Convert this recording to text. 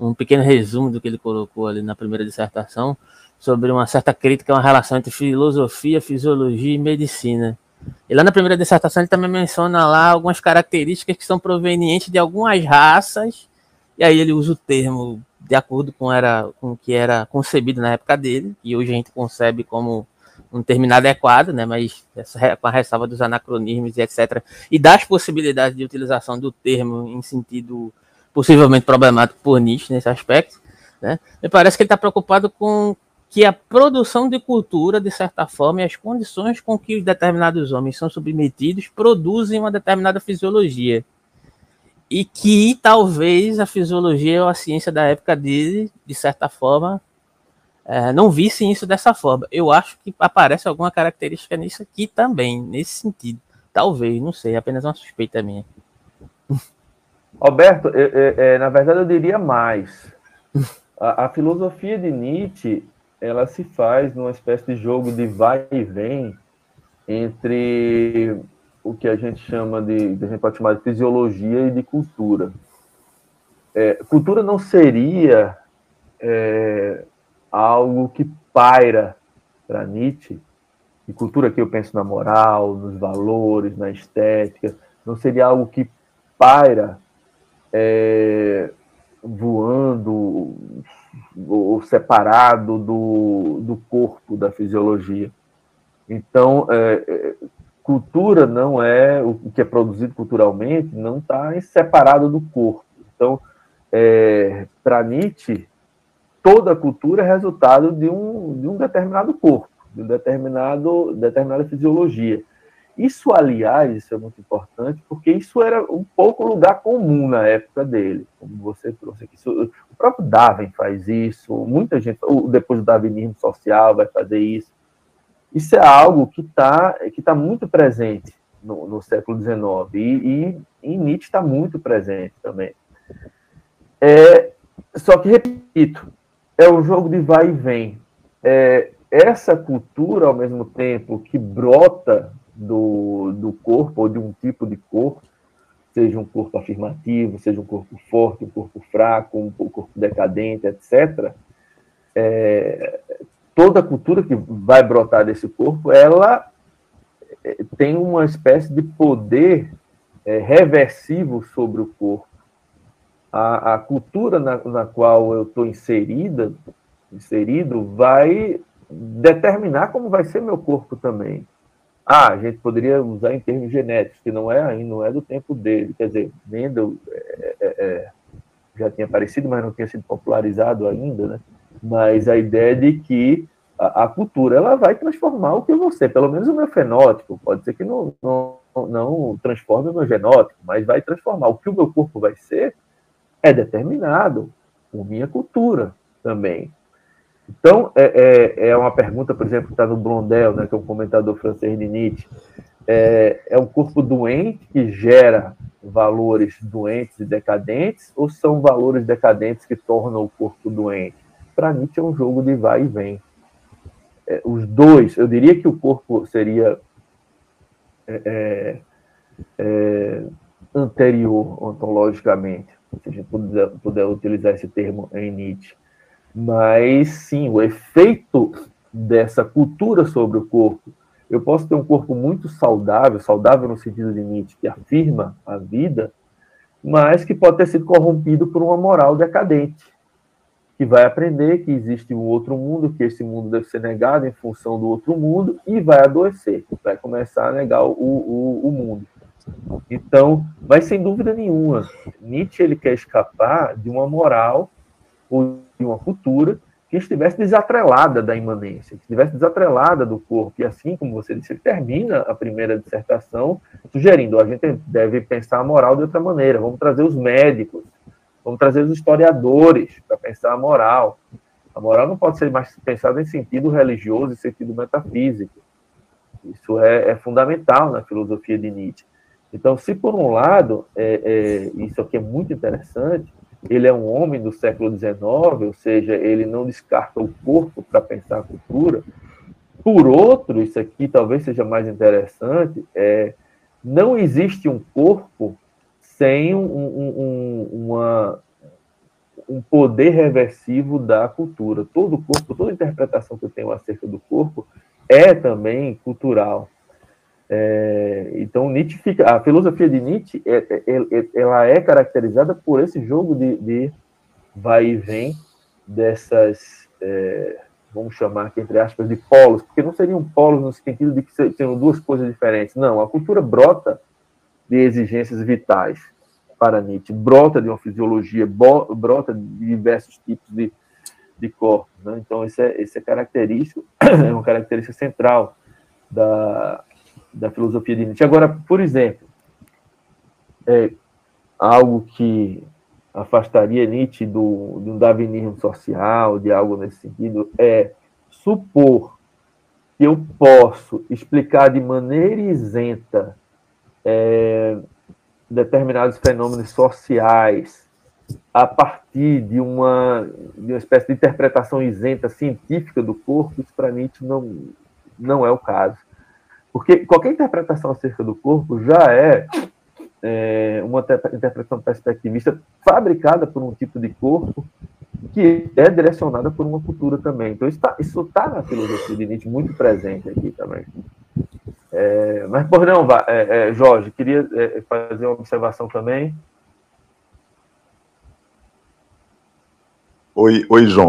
um pequeno resumo do que ele colocou ali na primeira dissertação sobre uma certa crítica uma relação entre filosofia, fisiologia e medicina. E lá na primeira dissertação ele também menciona lá algumas características que são provenientes de algumas raças, e aí ele usa o termo de acordo com, era, com o que era concebido na época dele, e hoje a gente concebe como um termo inadequado, né, mas essa, com a ressalva dos anacronismos e etc., e das possibilidades de utilização do termo em sentido possivelmente problemático por Nietzsche nesse aspecto, né, me parece que ele está preocupado com que a produção de cultura, de certa forma, e as condições com que determinados homens são submetidos produzem uma determinada fisiologia. E que talvez a fisiologia ou a ciência da época dele, de certa forma, é, não vissem isso dessa forma. Eu acho que aparece alguma característica nisso aqui também, nesse sentido. Talvez, não sei, apenas uma suspeita minha. Alberto, é, é, na verdade eu diria mais. A, a filosofia de Nietzsche ela se faz numa espécie de jogo de vai e vem entre o que a gente chama de, a gente pode chamar de fisiologia e de cultura. É, cultura não seria é, algo que paira para Nietzsche, e cultura que eu penso na moral, nos valores, na estética, não seria algo que paira é, voando ou separado do, do corpo, da fisiologia. Então, é, é, cultura não é o que é produzido culturalmente, não está separado do corpo. Então, é, para Nietzsche, toda cultura é resultado de um, de um determinado corpo, de um determinado, determinada fisiologia. Isso, aliás, isso é muito importante, porque isso era um pouco lugar comum na época dele, como você trouxe aqui. o próprio Darwin faz isso, muita gente, depois do darwinismo social vai fazer isso. Isso é algo que está que tá muito presente no, no século XIX, e, e, Nietzsche está muito presente também. É, só que, repito, é um jogo de vai e vem. É, essa cultura, ao mesmo tempo que brota do, do corpo ou de um tipo de corpo, seja um corpo afirmativo, seja um corpo forte, um corpo fraco, um corpo decadente, etc. É, toda cultura que vai brotar desse corpo, ela é, tem uma espécie de poder é, reversivo sobre o corpo. A, a cultura na, na qual eu estou inserida, inserido, vai determinar como vai ser meu corpo também. Ah, a gente poderia usar em termos genéticos, que não é ainda, não é do tempo dele. Quer dizer, Mendel é, é, é, já tinha aparecido, mas não tinha sido popularizado ainda, né? Mas a ideia de que a, a, cultura ela vai transformar o que ser, pelo menos o meu fenótipo. Pode ser que não, não, não transforme o meu genótipo, mas vai transformar. O que o meu corpo vai ser é determinado por minha cultura também. Então, é, é, é uma pergunta, por exemplo, que está no Blondel, né, que é um comentador francês de Nietzsche. É, é um corpo doente que gera valores doentes e decadentes, ou são valores decadentes que tornam o corpo doente? Para Nietzsche é um jogo de vai e vem. É, os dois, eu diria que o corpo seria é, é, é anterior ontologicamente, se a gente puder, puder utilizar esse termo em Nietzsche mas sim, o efeito dessa cultura sobre o corpo. Eu posso ter um corpo muito saudável, saudável no sentido de Nietzsche, que afirma a vida, mas que pode ter sido corrompido por uma moral decadente, que vai aprender que existe um outro mundo, que esse mundo deve ser negado em função do outro mundo, e vai adoecer, vai começar a negar o, o, o mundo. Então, mas sem dúvida nenhuma, Nietzsche ele quer escapar de uma moral ou uma cultura que estivesse desatrelada da imanência, que estivesse desatrelada do corpo. E assim, como você disse, ele termina a primeira dissertação sugerindo a gente deve pensar a moral de outra maneira, vamos trazer os médicos, vamos trazer os historiadores para pensar a moral. A moral não pode ser mais pensada em sentido religioso, em sentido metafísico. Isso é, é fundamental na filosofia de Nietzsche. Então, se por um lado, é, é, isso aqui é muito interessante, ele é um homem do século XIX, ou seja, ele não descarta o corpo para pensar a cultura. Por outro, isso aqui talvez seja mais interessante, é, não existe um corpo sem um, um, uma, um poder reversivo da cultura. Todo corpo, toda interpretação que eu tenho acerca do corpo é também cultural. É, então, Nietzsche fica, a filosofia de Nietzsche é, é, é, ela é caracterizada por esse jogo de, de vai e vem dessas, é, vamos chamar aqui entre aspas, de polos, porque não seriam polos no sentido de que seriam duas coisas diferentes. Não, a cultura brota de exigências vitais para Nietzsche, brota de uma fisiologia, brota de diversos tipos de, de corpos. Né? Então, isso é, isso é característico, é uma característica central da, da filosofia de Nietzsche. Agora, por exemplo, é algo que afastaria Nietzsche do, de um darwinismo social, de algo nesse sentido, é supor que eu posso explicar de maneira isenta é, determinados fenômenos sociais a partir de uma, de uma espécie de interpretação isenta científica do corpo, isso para Nietzsche não, não é o caso. Porque qualquer interpretação acerca do corpo já é, é uma interpretação perspectivista fabricada por um tipo de corpo que é direcionada por uma cultura também. Então, isso está tá na filosofia de Nietzsche muito presente aqui também. É, mas, por não, é, é, Jorge, queria é, fazer uma observação também. Oi, oi, João.